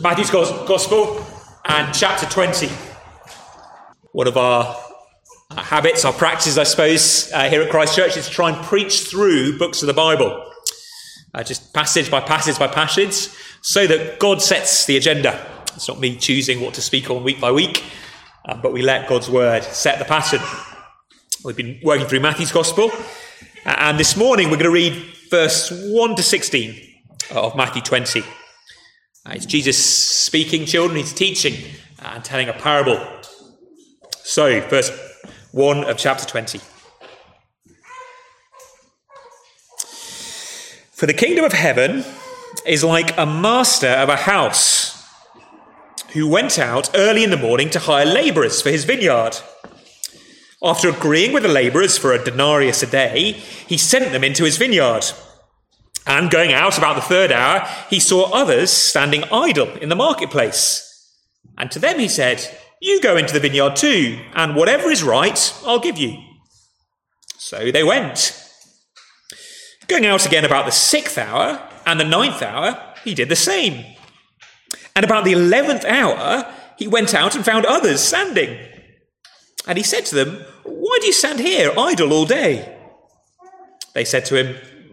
Matthew's Gospel and chapter 20. One of our habits, our practices, I suppose, uh, here at Christ Church is to try and preach through books of the Bible, uh, just passage by passage by passage, so that God sets the agenda. It's not me choosing what to speak on week by week, uh, but we let God's word set the pattern. We've been working through Matthew's Gospel, uh, and this morning we're going to read verse 1 to 16 of Matthew 20. Uh, it's Jesus speaking, children, he's teaching and telling a parable. So, verse 1 of chapter 20. For the kingdom of heaven is like a master of a house who went out early in the morning to hire labourers for his vineyard. After agreeing with the labourers for a denarius a day, he sent them into his vineyard. And going out about the third hour, he saw others standing idle in the marketplace. And to them he said, You go into the vineyard too, and whatever is right, I'll give you. So they went. Going out again about the sixth hour and the ninth hour, he did the same. And about the eleventh hour, he went out and found others standing. And he said to them, Why do you stand here idle all day? They said to him,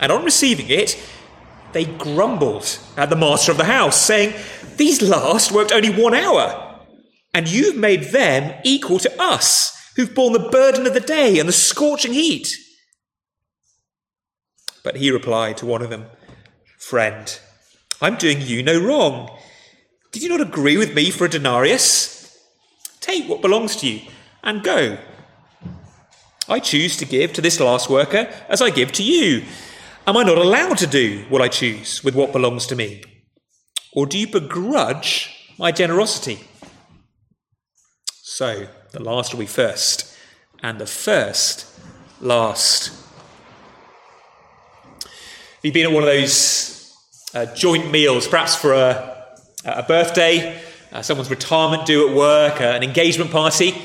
And on receiving it, they grumbled at the master of the house, saying, These last worked only one hour, and you've made them equal to us, who've borne the burden of the day and the scorching heat. But he replied to one of them, Friend, I'm doing you no wrong. Did you not agree with me for a denarius? Take what belongs to you and go. I choose to give to this last worker as I give to you. Am I not allowed to do what I choose with what belongs to me? Or do you begrudge my generosity? So, the last will be first, and the first last. Have you been at one of those uh, joint meals, perhaps for a, a birthday, uh, someone's retirement due at work, uh, an engagement party,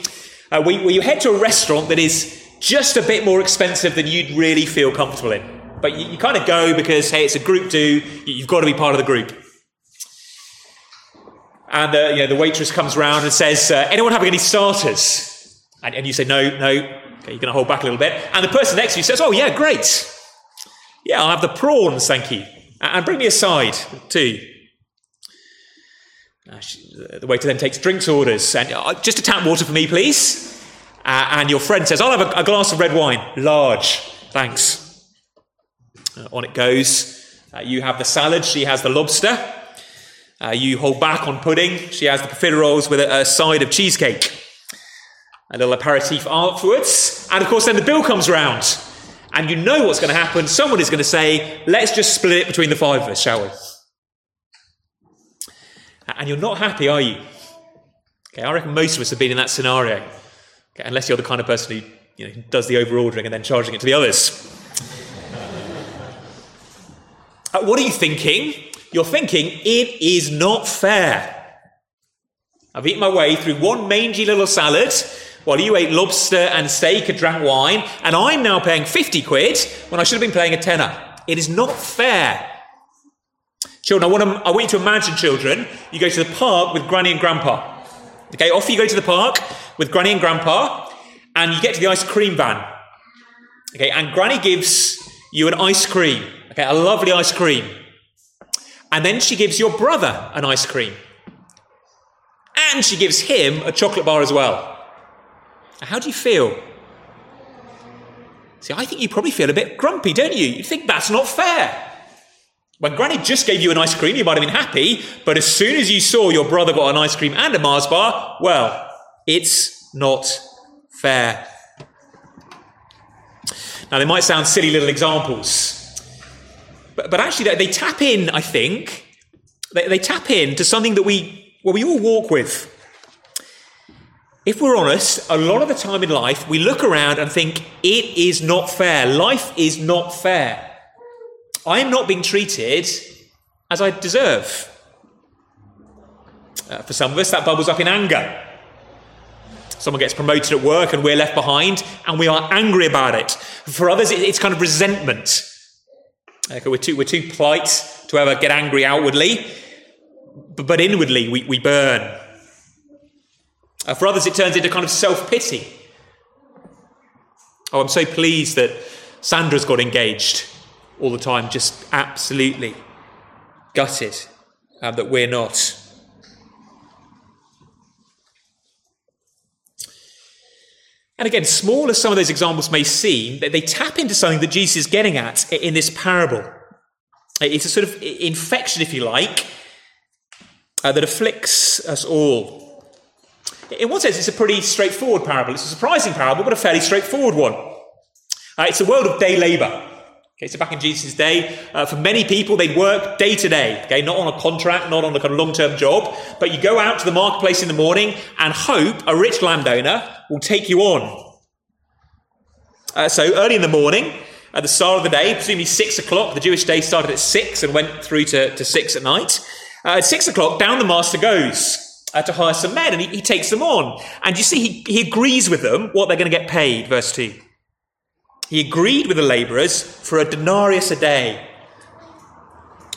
uh, where, where you head to a restaurant that is just a bit more expensive than you'd really feel comfortable in? But you, you kind of go because, hey, it's a group do, you've got to be part of the group. And uh, you know, the waitress comes around and says, uh, anyone having any starters? And, and you say, no, no. Okay, you're going to hold back a little bit. And the person next to you says, oh, yeah, great. Yeah, I'll have the prawns, thank you. And bring me a side, too. Uh, the waiter then takes drinks orders. And uh, just a tap water for me, please. Uh, and your friend says, I'll have a, a glass of red wine. Large. Thanks. Uh, on it goes. Uh, you have the salad, she has the lobster. Uh, you hold back on pudding, she has the profiteroles with a, a side of cheesecake. A little aperitif afterwards. And of course, then the bill comes round. And you know what's going to happen. Someone is going to say, let's just split it between the five of us, shall we? And you're not happy, are you? Okay, I reckon most of us have been in that scenario. Okay, unless you're the kind of person who you know, does the over ordering and then charging it to the others. Uh, what are you thinking? You're thinking, it is not fair. I've eaten my way through one mangy little salad while you ate lobster and steak and drank wine, and I'm now paying 50 quid when I should have been paying a tenner. It is not fair. Children, I want, to, I want you to imagine, children, you go to the park with granny and grandpa. Okay, off you go to the park with granny and grandpa, and you get to the ice cream van. Okay, and granny gives you an ice cream. Okay, a lovely ice cream. And then she gives your brother an ice cream. And she gives him a chocolate bar as well. How do you feel? See, I think you probably feel a bit grumpy, don't you? You think that's not fair. When Granny just gave you an ice cream, you might have been happy, but as soon as you saw your brother got an ice cream and a Mars bar, well, it's not fair. Now, they might sound silly little examples, but, but actually, they tap in, I think, They, they tap into something that we, well, we all walk with. If we're honest, a lot of the time in life, we look around and think, it is not fair. Life is not fair. I am not being treated as I deserve. Uh, for some of us, that bubbles up in anger. Someone gets promoted at work and we're left behind and we are angry about it. For others, it's kind of resentment. Okay, we're, too, we're too polite to ever get angry outwardly, but, but inwardly we, we burn. Uh, for others, it turns into kind of self pity. Oh, I'm so pleased that Sandra's got engaged all the time, just absolutely gutted um, that we're not. And again, small as some of those examples may seem, they tap into something that Jesus is getting at in this parable. It's a sort of infection, if you like, uh, that afflicts us all. In one sense, it's a pretty straightforward parable. It's a surprising parable, but a fairly straightforward one. Uh, it's a world of day labour. Okay, so back in Jesus' day, uh, for many people, they work day to day. Okay, not on a contract, not on a kind of long-term job, but you go out to the marketplace in the morning and hope a rich landowner will take you on. Uh, so early in the morning, at the start of the day, presumably six o'clock. The Jewish day started at six and went through to, to six at night. Uh, at six o'clock, down the master goes. Uh, to hire some men, and he, he, takes them on. And you see, he, he agrees with them what they're going to get paid, verse 2. He agreed with the labourers for a denarius a day.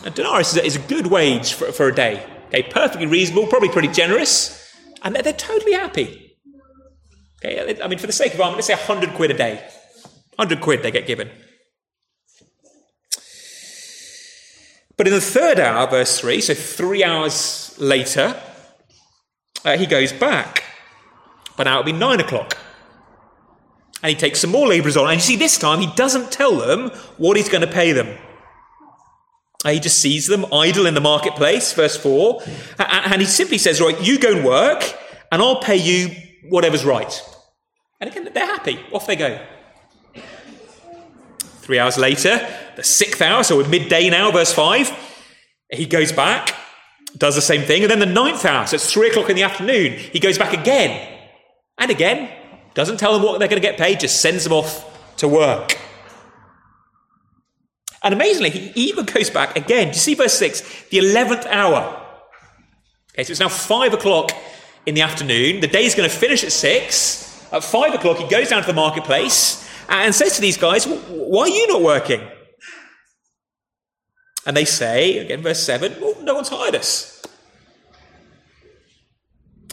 A denarius is a, good wage for, for a day. Okay, perfectly reasonable, probably pretty generous, and they're, they're totally happy. Okay, I mean, for the sake of argument, let's say 100 quid a day. 100 quid they get given. But in the third hour, verse 3, so three hours later, uh, he goes back. But now it'll be nine o'clock. And he takes some more labourers on. And you see, this time he doesn't tell them what he's going to pay them. Uh, he just sees them idle in the marketplace, verse 4. And he simply says, Right, you go and work, and I'll pay you whatever's right. And again, they're happy. Off they go. Three hours later, the sixth hour, so we're midday now, verse 5, he goes back, does the same thing. And then the ninth hour, so it's three o'clock in the afternoon, he goes back again. And again, doesn't tell them what they're going to get paid, just sends them off to work. And amazingly, he even goes back again. Do you see verse 6? The 11th hour. Okay, so it's now 5 o'clock in the afternoon. The day's going to finish at 6. At 5 o'clock, he goes down to the marketplace and says to these guys, Why are you not working? And they say, again, verse 7, well, no one's hired us.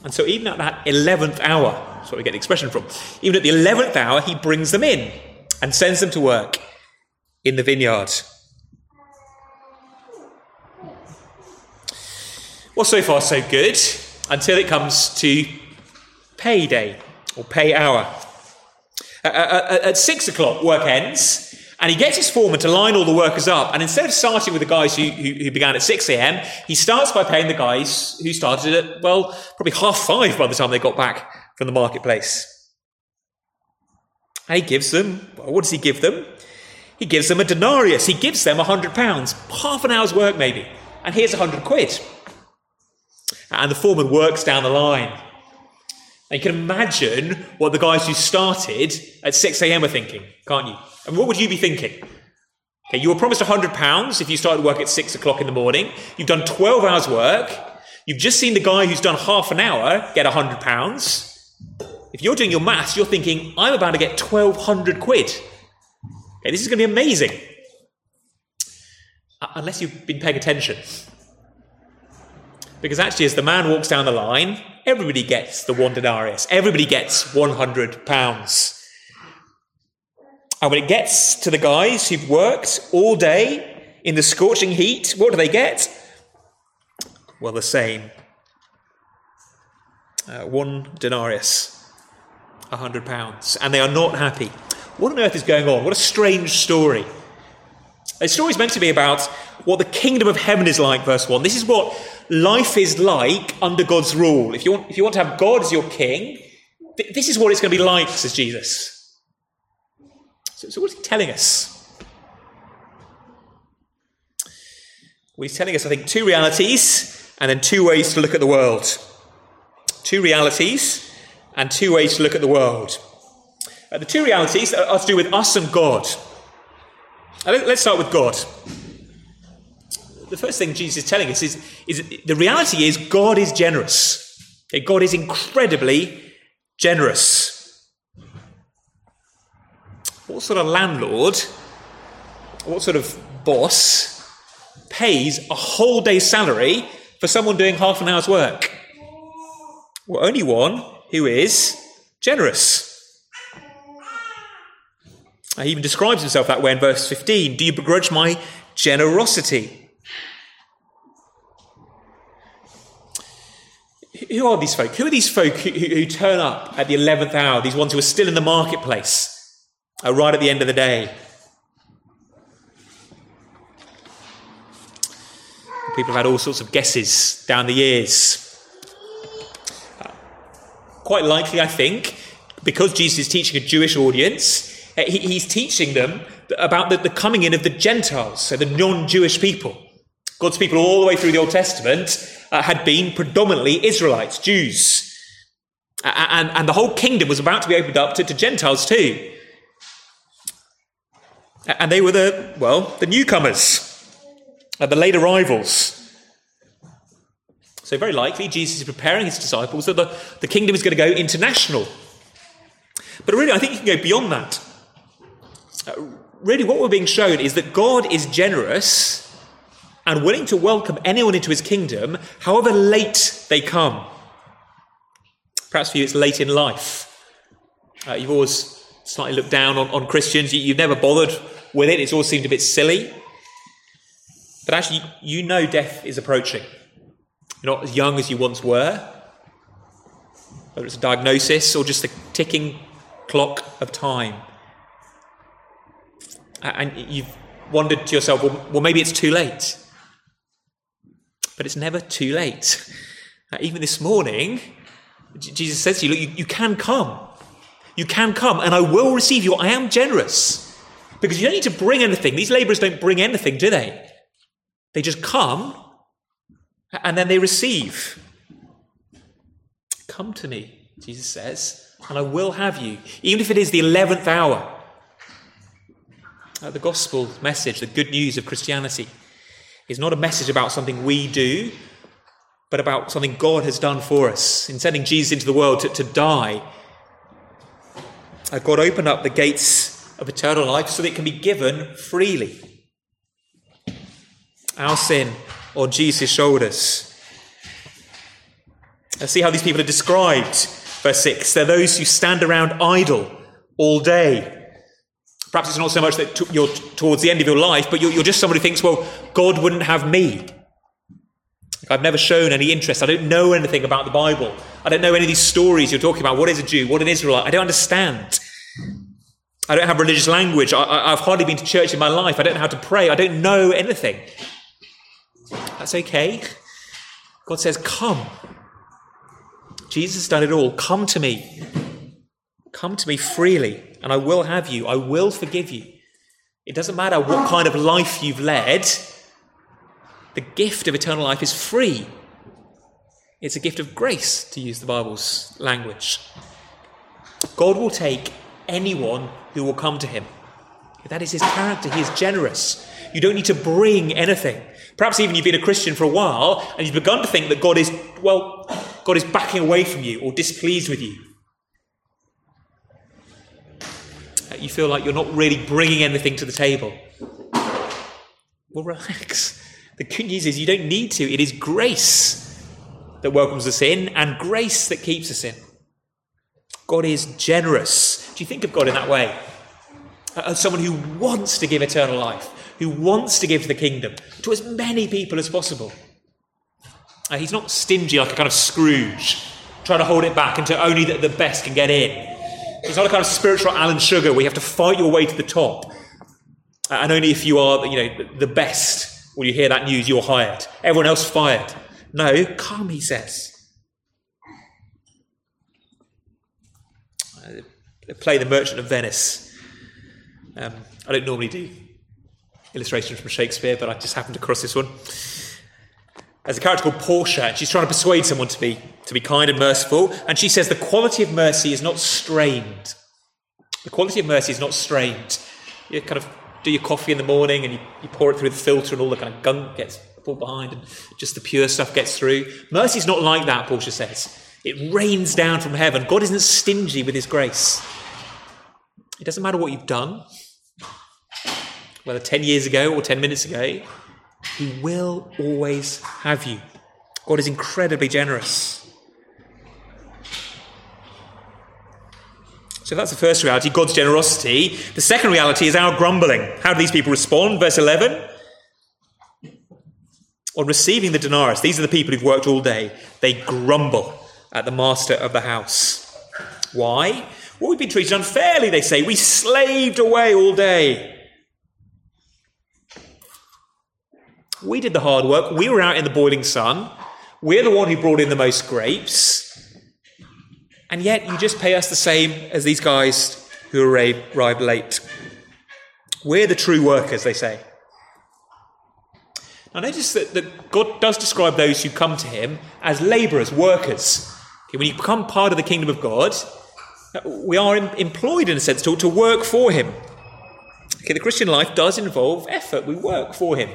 And so, even at that 11th hour, that's where we get the expression from. Even at the 11th hour, he brings them in and sends them to work in the vineyard. Well, so far, so good, until it comes to payday or pay hour. At six o'clock, work ends, and he gets his foreman to line all the workers up. And instead of starting with the guys who, who, who, began at 6 a.m., he starts by paying the guys who started at, well, probably half five by the time they got back from the marketplace. And he gives them, well, what does he give them? He gives them a denarius. He gives them a hundred pounds, half an hour's work maybe. And here's a hundred quid. And the foreman works down the line. And you can imagine what the guys who started at 6 a.m. are thinking, can't you? And what would you be thinking? Okay, you were promised £100 if you started work at 6 o'clock in the morning. You've done 12 hours work. You've just seen the guy who's done half an hour get £100. If you're doing your maths, you're thinking, I'm about to get 1,200 quid. Okay, this is going to be amazing. Uh, unless you've been paying attention. Because actually, as the man walks down the line, everybody gets the one denarius. Everybody gets 100 pounds. And when it gets to the guys who've worked all day in the scorching heat, what do they get? Well, the same uh, one denarius, a hundred pounds, and they are not happy. What on earth is going on? What a strange story. The story is meant to be about what the kingdom of heaven is like, verse 1. This is what life is like under God's rule. If you want, if you want to have God as your king, th- this is what it's going to be like, says Jesus. So, so what is he telling us? Well, he's telling us, I think, two realities and then two ways to look at the world. Two realities and two ways to look at the world. Uh, the two realities are to do with us and God. Uh, let's start with God. The first thing Jesus is telling us is, is the reality is God is generous. Okay, God is incredibly generous. What sort of landlord, what sort of boss pays a whole day's salary for someone doing half an hour's work? Well, only one who is generous. He even describes himself that way in verse 15. Do you begrudge my generosity? Who are these folk? Who are these folk who, who, turn up at the 11th hour? These ones who are still in the marketplace, uh, right at the end of the day. People have had all sorts of guesses down the years. Uh, quite likely, I think, because Jesus is teaching a Jewish audience, uh, he, he's teaching them about the, the coming in of the Gentiles, so the non Jewish people. God's people all the way through the Old Testament uh, had been predominantly Israelites, Jews. And, and, the whole kingdom was about to be opened up to, to Gentiles too. And they were the, well, the newcomers, uh, the late arrivals. So, very likely, Jesus is preparing his disciples that the, the kingdom is going to go international. But really, I think you can go beyond that. Uh, really, what we're being shown is that God is generous and willing to welcome anyone into his kingdom, however late they come. Perhaps for you, it's late in life. Uh, you've always slightly looked down on, on Christians, you, have never bothered with it, it's all seemed a bit silly. But actually, you know death is approaching. You're not as young as you once were, whether it's a diagnosis or just the ticking clock of time and you've wondered to yourself, well, well maybe it's too late. But it's never too late. Uh, even this morning, Jesus says to you, look, you, you can come. You can come, and I will receive you. I am generous. Because you don't need to bring anything. These laborers don't bring anything, do they? They just come and then they receive. Come to me, Jesus says, and I will have you, even if it is the 11th hour. Uh, the gospel message, the good news of Christianity, is not a message about something we do, but about something God has done for us in sending Jesus into the world to, to die. Uh, God opened up the gates of eternal life so that it can be given freely. Our sin on Jesus' shoulders. Let's see how these people are described. Verse 6 They're those who stand around idle all day Perhaps it's not so much that you're towards the end of your life, but you're, you're just somebody who thinks, well, God wouldn't have me. I've never shown any interest. I don't know anything about the Bible. I don't know any of these stories you're talking about. What is a Jew? What an Israelite? I don't understand. I don't have religious language. I, have hardly been to church in my life. I don't know how to pray. I don't know anything. That's okay. God says, Come. Jesus has done it all. Come to me. Come to me freely and I will have you. I will forgive you. It doesn't matter what kind of life you've led, the gift of eternal life is free. It's a gift of grace, to use the Bible's language. God will take anyone who will come to him. That is his character. He is generous. You don't need to bring anything. Perhaps even you've been a Christian for a while and you've begun to think that God is, well, God is backing away from you or displeased with you. You feel like you're not really bringing anything to the table. Well, relax. The good news is you don't need to. It is grace that welcomes us in and grace that keeps us in. God is generous. Do you think of God in that way? As someone who wants to give eternal life, who wants to give the kingdom to as many people as possible. Uh, he's not stingy like a kind of Scrooge, trying to hold it back until only the best can get in. It's not a kind of spiritual Alan Sugar where you have to fight your way to the top. And only if you are, you know, the best will you hear that news you're hired. Everyone else fired. No, come, he says. I play the Merchant of Venice. Um, I don't normally do illustration from Shakespeare, but I just happened to cross this one. There's a character called Portia, and she's trying to persuade someone to be, to be kind and merciful, and she says the quality of mercy is not strained. The quality of mercy is not strained. You kind of do your coffee in the morning and you, you pour it through the filter and all the kind of gunk gets pulled behind and just the pure stuff gets through. Mercy is not like that, Portia says. It rains down from heaven. God isn't stingy with his grace. It doesn't matter what you've done, whether 10 years ago or 10 minutes ago, he will always have you. God is incredibly generous. So that's the first reality, God's generosity. The second reality is our grumbling. How do these people respond? Verse 11. On receiving the denarius, these are the people who've worked all day. They grumble at the master of the house. Why? Well, we've been treated unfairly, they say. We slaved away all day. We did the hard work. We were out in the boiling sun. We're the one who brought in the most grapes. And yet you just pay us the same as these guys who arrived late. We're the true workers, they say. Now notice that, that God does describe those who come to him as labourers, workers. Okay, when you become part of the kingdom of God, we are employed in a sense to, to work for him. Okay, the Christian life does involve effort. We work for him.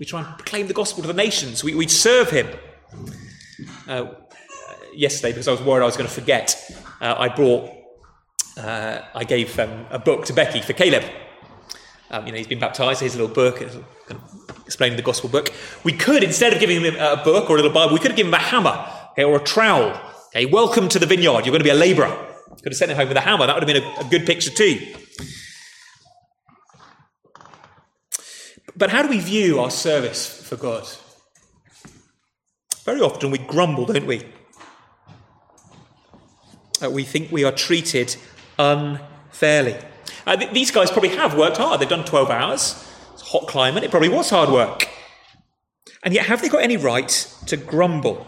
We try and proclaim the gospel to the nations. We, we serve him. Uh, yesterday because I was worried I was going to forget. Uh, I brought, uh, I gave um, a book to Becky for Caleb. Um, you know, he's been baptized. Here's a little book explaining the gospel book. We could, instead of giving him a book or a little Bible, we could have given him a hammer okay, or a trowel. Okay, welcome to the vineyard. You're going to be a labourer. Could have sent him home with a hammer. That would have been a, a good picture too. But how do we view our service for God? Very often we grumble, don't we? uh, we think we are treated unfairly. Uh, th- these guys probably have worked hard. They've done 12 hours. It's hot climate. It probably was hard work. And yet, have they got any right to grumble?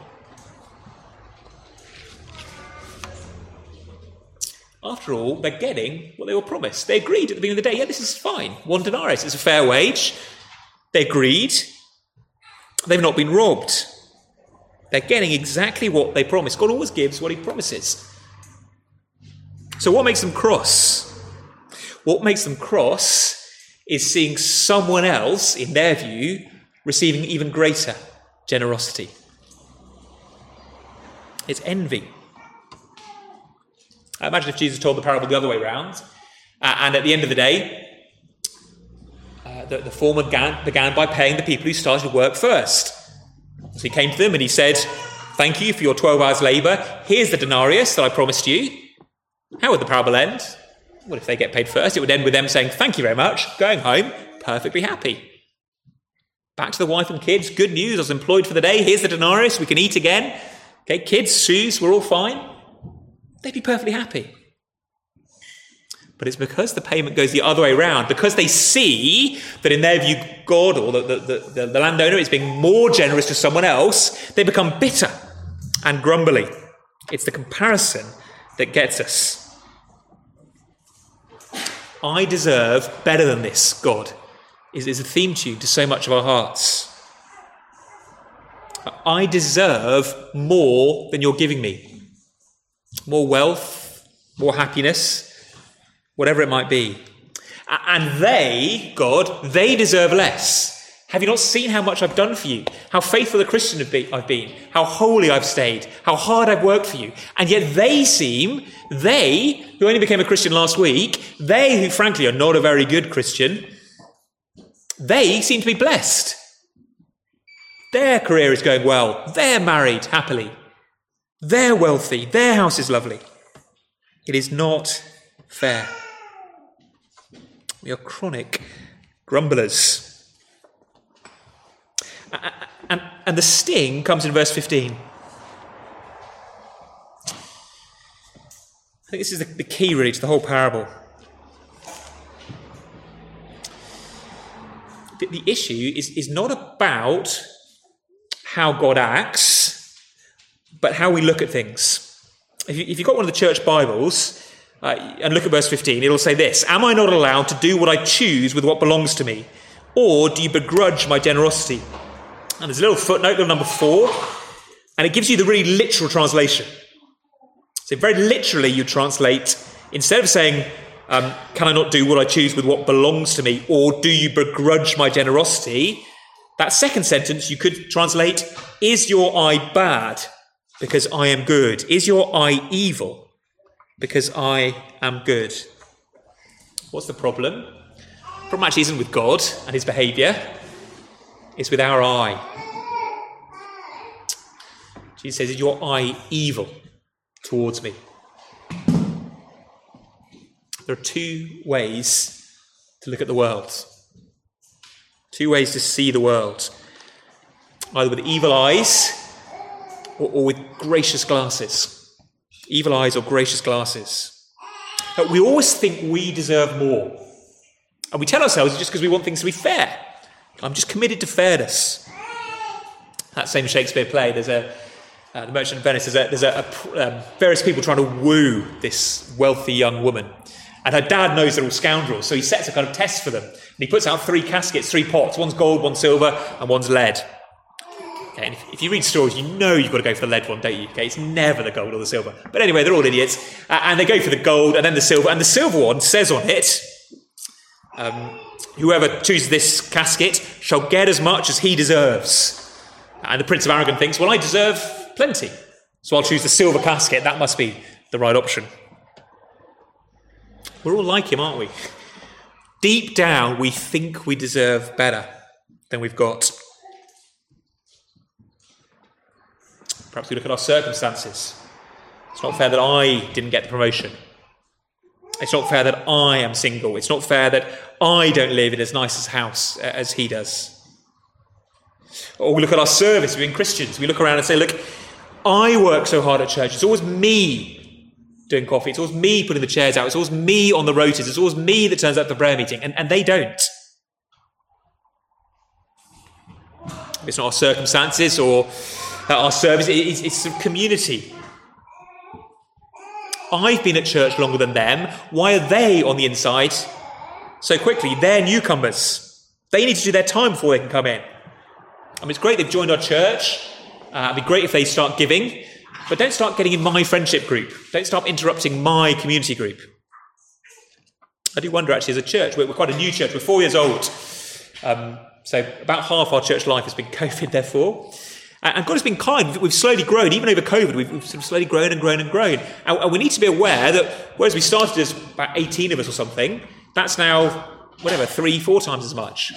After all, they're getting what they were promised. They agreed at the beginning of the day, yeah, this is fine. One denarius, it's a fair wage. They agreed. They've not been robbed. They're getting exactly what they promised. God always gives what he promises. So, what makes them cross? What makes them cross is seeing someone else, in their view, receiving even greater generosity. It's envy. I imagine if Jesus told the parable the other way around, uh, and at the end of the day, the, the former began, began by paying the people who started work first. So he came to them and he said, Thank you for your 12 hours' labour. Here's the denarius that I promised you. How would the parable end? Well, if they get paid first, it would end with them saying, Thank you very much, going home, perfectly happy. Back to the wife and kids, good news, I was employed for the day, here's the denarius, we can eat again. Okay, kids, shoes, we're all fine. They'd be perfectly happy. But it's because the payment goes the other way around, because they see that in their view, God or the, the, the, the landowner is being more generous to someone else, they become bitter and grumbly. It's the comparison that gets us. I deserve better than this, God, is, is a theme tune to so much of our hearts. I deserve more than you're giving me. More wealth, more happiness, whatever it might be. And they, God, they deserve less. Have you not seen how much I've done for you? How faithful a Christian I've been? How holy I've stayed? How hard I've worked for you? And yet they seem, they, who only became a Christian last week, they who frankly are not a very good Christian, they seem to be blessed. Their career is going well. They're married happily. They're wealthy. Their house is lovely. It is not fair. We are chronic grumblers. And, and the sting comes in verse 15. I think this is the, the key, really, to the whole parable. The, the issue is, is not about how God acts, but how we look at things. If, you, if you've got one of the church Bibles, uh, and look at verse 15, it'll say this Am I not allowed to do what I choose with what belongs to me? Or do you begrudge my generosity? And there's a little footnote, little number four, and it gives you the really literal translation. So, very literally, you translate, instead of saying, um, Can I not do what I choose with what belongs to me? Or do you begrudge my generosity? That second sentence you could translate, Is your eye bad because I am good? Is your eye evil because I am good? What's the problem? The problem actually isn't with God and his behaviour, it's with our eye. Jesus says, Is your eye evil towards me? There are two ways to look at the world. Two ways to see the world either with evil eyes or, or with gracious glasses. Evil eyes or gracious glasses. But we always think we deserve more. And we tell ourselves just because we want things to be fair. I'm just committed to fairness. That same Shakespeare play, there's a uh, the Merchant of Venice. There's, a, there's a, a, um, various people trying to woo this wealthy young woman, and her dad knows they're all scoundrels, so he sets a kind of test for them. And he puts out three caskets, three pots. One's gold, one's silver, and one's lead. Okay, and if, if, you read stories, you know you've got to go for the lead one, don't you? Okay, it's never the gold or the silver. But anyway, they're all idiots, uh, and they go for the gold and then the silver. And the silver one says on it, um, "Whoever chooses this casket shall get as much as he deserves." And the Prince of Aragon thinks, "Well, I deserve plenty. So I'll choose the silver casket. That must be the right option. We're all like him, aren't we? Deep down, we think we deserve better than we've got. Perhaps we look at our circumstances. It's not fair that I didn't get the promotion. It's not fair that I am single. It's not fair that I don't live in as nice a house uh, as he does. Or we look at our service, we've been Christians. We look around and say, look, I work so hard at church. It's always me doing coffee. It's always me putting the chairs out. It's always me on the rotas. It's always me that turns up the prayer meeting. And, and they don't. It's not our circumstances or our service, it's, it's a community. I've been at church longer than them. Why are they on the inside so quickly? They're newcomers. They need to do their time before they can come in. I mean, it's great they've joined our church. Uh, it'd be great if they start giving, but don't start getting in my friendship group. Don't start interrupting my community group. I do wonder, actually, as a church, we're, we're quite a new church. We're four years old. Um, so about half our church life has been COVID, therefore. And God has been kind. We've slowly grown, even over COVID, we've, we've sort of slowly grown and grown and grown. And, and, we need to be aware that whereas we started as about 18 of us or something, that's now, whatever, three, four times as much.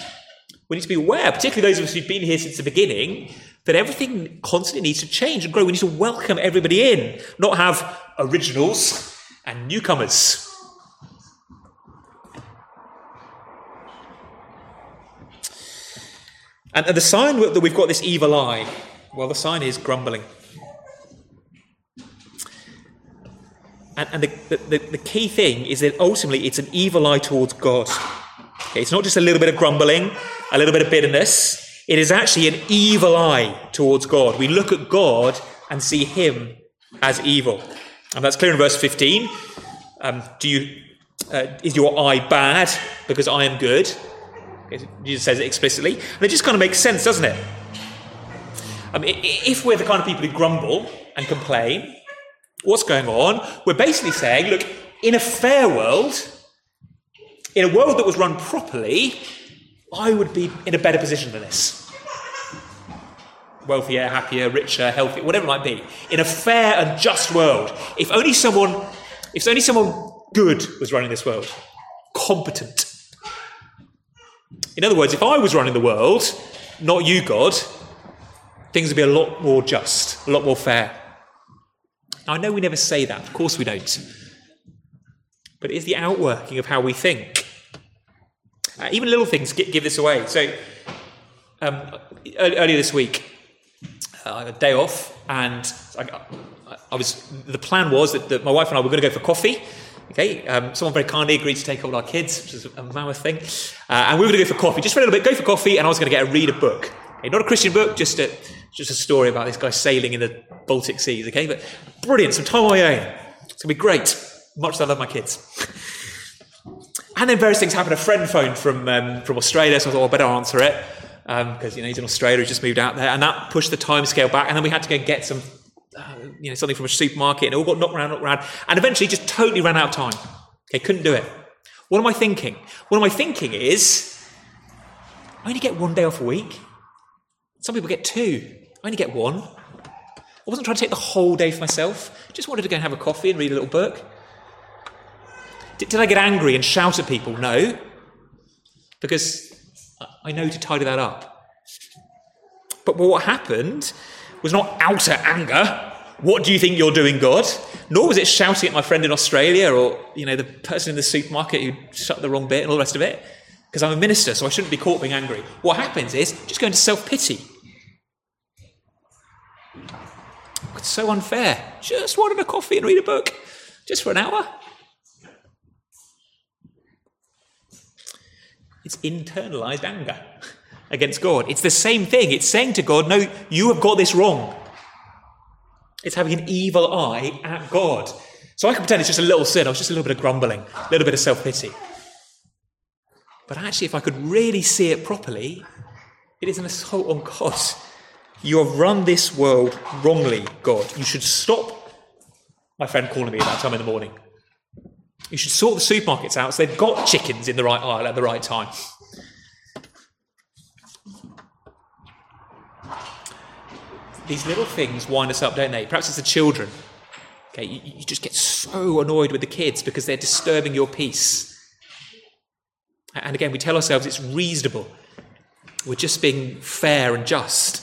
We need to be aware, particularly those of us who've been here since the beginning, that everything constantly needs to change and grow. We need to welcome everybody in, not have originals and newcomers. And, the sign that we've got this evil eye, well, the sign is grumbling. And, and the, the, the, key thing is that ultimately it's an evil eye towards God. Okay, it's not just a little bit of grumbling, a little bit of bitterness. It is actually an evil eye towards God. We look at God and see him as evil. And that's clear in verse 15. Um, do you, uh, is your eye bad because I am good? Jesus says it explicitly. And it just kind of makes sense, doesn't it? If we're the kind of people who grumble and complain, what's going on? We're basically saying, look, in a fair world, in a world that was run properly, I would be in a better position than this. Wealthier, happier, richer, healthier, whatever it might be. In a fair and just world. If only someone, if only someone good was running this world, competent. In other words, if I was running the world, not you, God, things would be a lot more just, a lot more fair. Now, I know we never say that, of course we don't. But it is the outworking of how we think. Uh, even little things give this away. So, um, earlier this week, uh, I had a day off, and I, I, was. The plan was that, that, my wife and I were going to go for coffee. Okay, um, someone very kindly agreed to take all our kids, which is a mammoth thing, uh, and we were going to go for coffee, just for a little bit. Go for coffee, and I was going to get a read a book. Okay, not a Christian book, just a just a story about this guy sailing in the Baltic Seas. Okay, but brilliant, some time on my own. It's going to be great. Much as I love my kids. And then various things happened. A friend phoned from, um, from Australia, so I thought, well, I better answer it because um, you know he's in Australia, he just moved out there, and that pushed the timescale back. And then we had to go get some, uh, you know, something from a supermarket, and it all got knocked around, knocked around, and eventually just totally ran out of time. Okay, couldn't do it. What am I thinking? What am I thinking is, I only get one day off a week. Some people get two. I only get one. I wasn't trying to take the whole day for myself. Just wanted to go and have a coffee and read a little book. Did, did I get angry and shout at people? No. Because I know to tidy that up. But what happened was not outer anger. What do you think you're doing, God? Nor was it shouting at my friend in Australia or, you know, the person in the supermarket who shut the wrong bit and all the rest of it. Because I'm a minister, so I shouldn't be caught being angry. What happens is just go into self pity. It's so unfair. Just wanted a coffee and read a book. Just for an hour. It's internalized anger against God. It's the same thing. It's saying to God, No, you have got this wrong. It's having an evil eye at God. So I can pretend it's just a little sin, I was just a little bit of grumbling, a little bit of self pity. But actually, if I could really see it properly, it is an assault on God. You have run this world wrongly, God. You should stop my friend calling me at that time in the morning. You should sort the supermarkets out so they've got chickens in the right aisle at the right time. These little things wind us up, don't they? Perhaps it's the children. Okay, you, you just get so annoyed with the kids because they're disturbing your peace. And again, we tell ourselves it's reasonable. We're just being fair and just.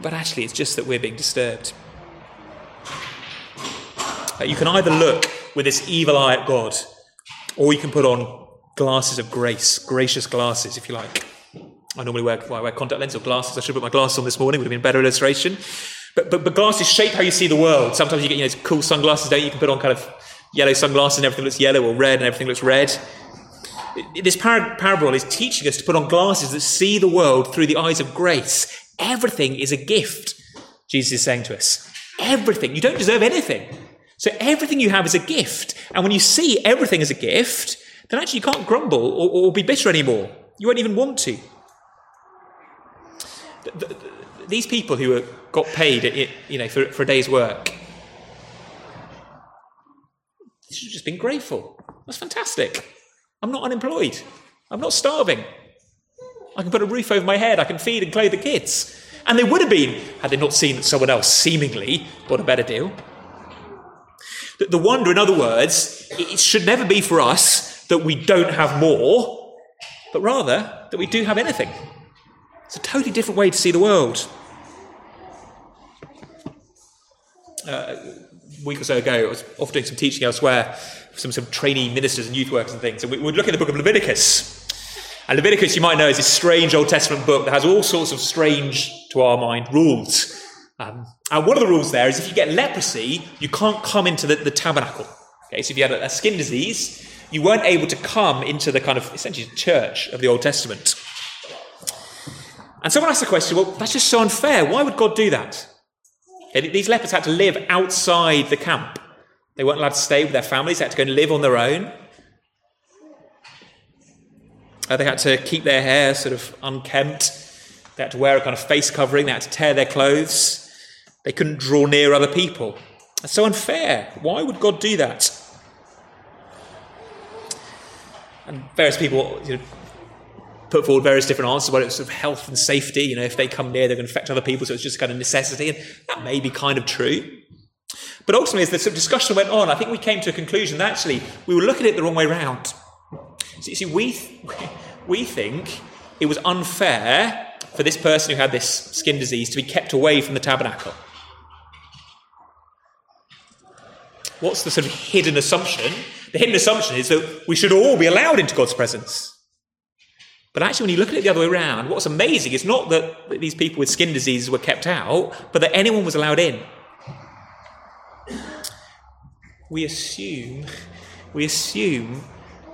But actually, it's just that we're being disturbed. Uh, you can either look with this evil eye at God, or you can put on glasses of grace, gracious glasses, if you like. I normally wear, well, I wear contact lenses or glasses. I should have put my glasses on this morning, would have been a better illustration. But, but, but glasses shape how you see the world. Sometimes you get you know, cool sunglasses, don't you? You can put on kind of yellow sunglasses and everything looks yellow, or red and everything looks red. This parable is teaching us to put on glasses that see the world through the eyes of grace. Everything is a gift, Jesus is saying to us. Everything. You don't deserve anything. So everything you have is a gift. And when you see everything as a gift, then actually you can't grumble or, or be bitter anymore. You won't even want to. The, the, the, these people who got paid, you know, for, for a day's work, they should have just been grateful. That's fantastic. I'm not unemployed. I'm not starving. I can put a roof over my head. I can feed and clothe the kids. And they would have been had they not seen that someone else seemingly got a better deal. The, the wonder, in other words, it should never be for us that we don't have more, but rather that we do have anything. It's a totally different way to see the world. Uh, week or so ago, I was off doing some teaching elsewhere, some, some trainee ministers and youth workers and things, and we would look at the book of Leviticus. And Leviticus, you might know, is this strange Old Testament book that has all sorts of strange, to our mind, rules. Um, and one of the rules there is if you get leprosy, you can't come into the, the tabernacle. Okay, so if you had a, a skin disease, you weren't able to come into the kind of essentially church of the Old Testament. And someone asked the question, well, that's just so unfair. Why would God do that? These lepers had to live outside the camp. They weren't allowed to stay with their families, they had to go and live on their own. Uh, they had to keep their hair sort of unkempt. They had to wear a kind of face covering. They had to tear their clothes. They couldn't draw near other people. It's so unfair. Why would God do that? And various people you know, put forward various different answers about it, sort of health and safety. You know, if they come near, they're going to infect other people, so it's just kind of necessity. And that may be kind of true. But ultimately, as the sort of discussion went on, I think we came to a conclusion that actually we were looking at it the wrong way round. So you see, we, th- we think it was unfair for this person who had this skin disease to be kept away from the tabernacle. What's the sort of hidden assumption? The hidden assumption is that we should all be allowed into God's presence. But actually, when you look at it the other way around, what's amazing is not that these people with skin diseases were kept out, but that anyone was allowed in. We assume, we assume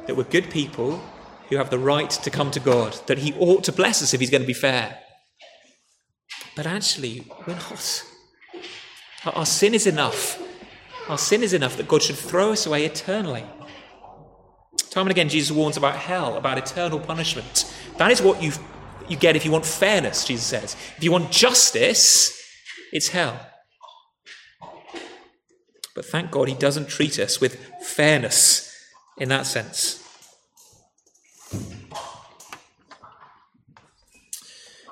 that we're good people who have the right to come to God, that He ought to bless us if He's going to be fair. But actually, we're not. Our sin is enough. Our sin is enough that God should throw us away eternally. Time and again, Jesus warns about hell, about eternal punishment. That is what you you get if you want fairness, Jesus says. If you want justice, it's hell. But thank God he doesn't treat us with fairness in that sense.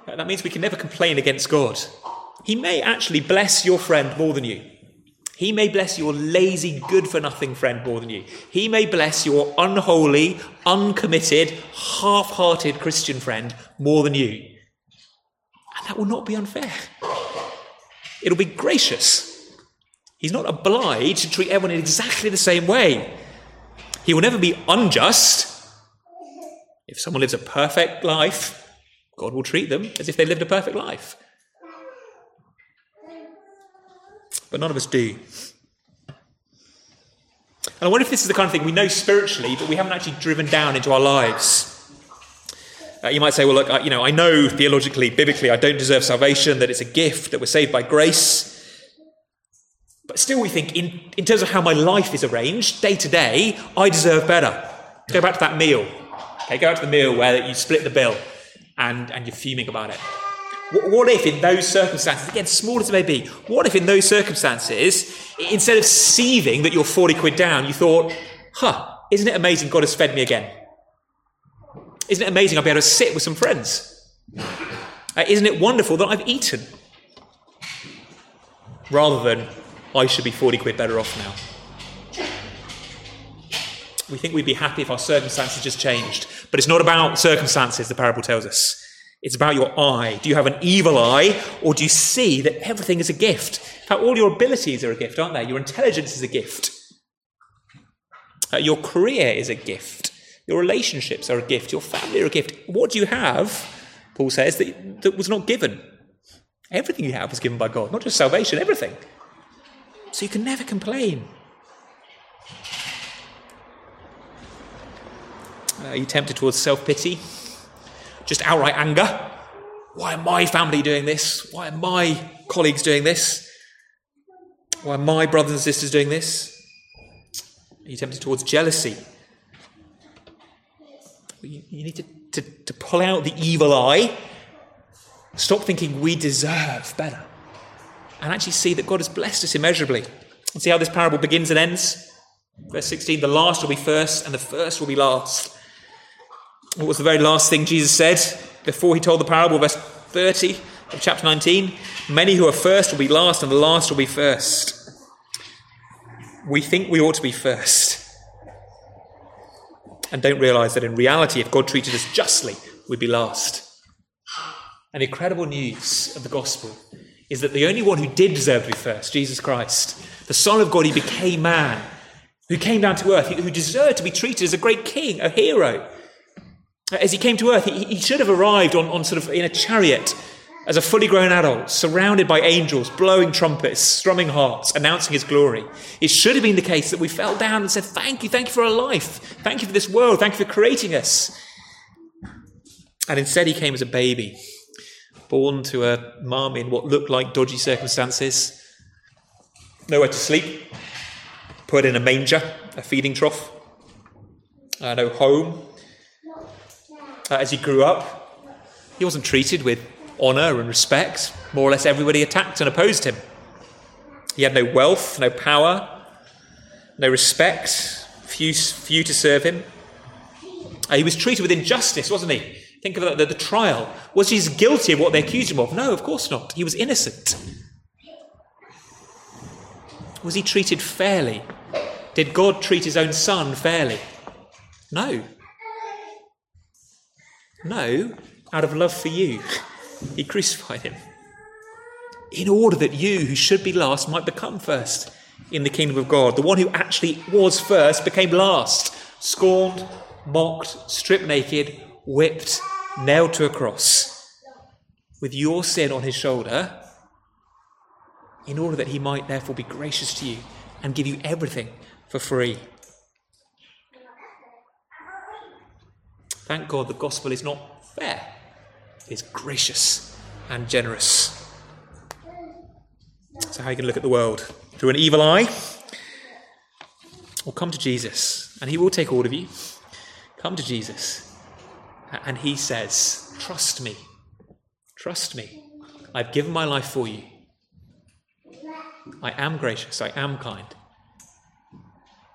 That means we can never complain against God. He may actually bless your friend more than you. He may bless your lazy, good for nothing friend more than you. He may bless your unholy, uncommitted, half hearted Christian friend more than you. And that will not be unfair. It'll be gracious. He's not obliged to treat everyone in exactly the same way. He will never be unjust. If someone lives a perfect life, God will treat them as if they lived a perfect life. But none of us do. And I wonder if this is the kind of thing we know spiritually, but we haven't actually driven down into our lives. Uh, you might say, well, look, I, you know, I know theologically, biblically, I don't deserve salvation, that it's a gift, that we're saved by grace. But still, we think, in, in terms of how my life is arranged, day to day, I deserve better. Go back to that meal. Okay, go back to the meal where you split the bill and, and you're fuming about it. What, if, in those circumstances, again, small as it may be, what if in those circumstances, instead of seething that you're 40 quid down, you thought, huh, isn't it amazing God has fed me again? Isn't it amazing I'll be able to sit with some friends? Uh, isn't it wonderful that I've eaten? Rather than, I should be 40 quid better off now. We think we'd be happy if our circumstances just changed. But it's not about circumstances, the parable tells us. It's about your eye. Do you have an evil eye, or do you see that everything is a gift? Fact, all your abilities are a gift, aren't they? Your intelligence is a gift. Uh, your career is a gift. Your relationships are a gift. Your family are a gift. What do you have, Paul says, that, that was not given? Everything you have was given by God, not just salvation, everything. So you can never complain. Uh, are you tempted towards self pity? Just outright anger? Why are my family doing this? Why are my colleagues doing this? Why are my brothers and sisters doing this? Are you tempted towards jealousy? You, you need to, to, to pull out the evil eye, stop thinking we deserve better, and actually see that God has blessed us immeasurably. And see how this parable begins and ends? Verse 16 the last will be first, and the first will be last. What was the very last thing Jesus said before he told the parable? Verse 30 of chapter 19 Many who are first will be last, and the last will be first. We think we ought to be first and don't realize that in reality, if God treated us justly, we'd be last. And incredible news of the gospel is that the only one who did deserve to be first, Jesus Christ, the Son of God, he became man, who came down to earth, who deserved to be treated as a great king, a hero. As he came to earth, he, he should have arrived on, on sort of in a chariot as a fully grown adult, surrounded by angels, blowing trumpets, strumming harps, announcing his glory. It should have been the case that we fell down and said, Thank you, thank you for our life. Thank you for this world. Thank you for creating us. And instead, he came as a baby, born to a mum in what looked like dodgy circumstances, nowhere to sleep, put in a manger, a feeding trough, uh, no home. Uh, as he grew up, he wasn't treated with honour and respect. More or less everybody attacked and opposed him. He had no wealth, no power, no respect, few, few to serve him. Uh, he was treated with injustice, wasn't he? Think of the, the, the trial. Was he guilty of what they accused him of? No, of course not. He was innocent. Was he treated fairly? Did God treat his own son fairly? No. No, out of love for you. He crucified him in order that you, who should be last, might become first in the kingdom of God. The one who actually was first became last, scorned, mocked, stripped naked, whipped, nailed to a cross, with your sin on his shoulder, in order that he might therefore be gracious to you and give you everything for free. Thank God the gospel is not fair it is gracious and generous. So, how you to look at the world? Through an evil eye? Or come to Jesus, and he will take all of you. Come to Jesus. And he says, Trust me. Trust me. I've given my life for you. I am gracious. I am kind.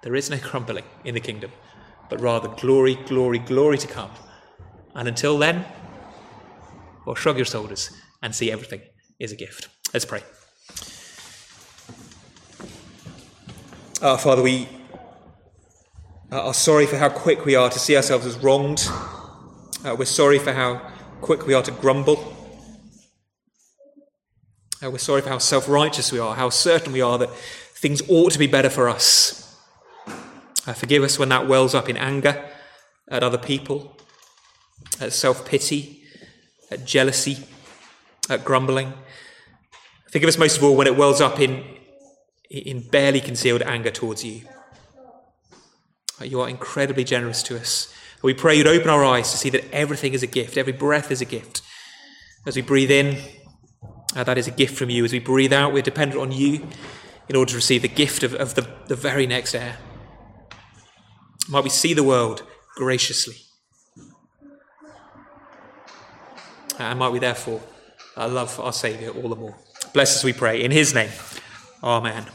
There is no crumbling in the kingdom, but rather glory, glory, glory to come. And until then, well, shrug your shoulders and see everything is a gift. Let's pray. Uh, Father, we are sorry for how quick we are to see ourselves as wronged. Uh, we're sorry for how quick we are to grumble. Uh, we're sorry for how self righteous we are, how certain we are that things ought to be better for us. Uh, forgive us when that wells up in anger at other people, at self pity, at jealousy, at grumbling. Forgive us most of all when it wells up in, in barely concealed anger towards you. Uh, you are incredibly generous to us. We pray you'd open our eyes to see that everything is a gift, every breath is a gift. As we breathe in, uh, that is a gift from you. As we breathe out, we're dependent on you in order to receive the gift of, of the, the very next air. Might we see the world graciously. And might we therefore uh, love our Saviour all the more. Bless us, we pray. In his name, amen.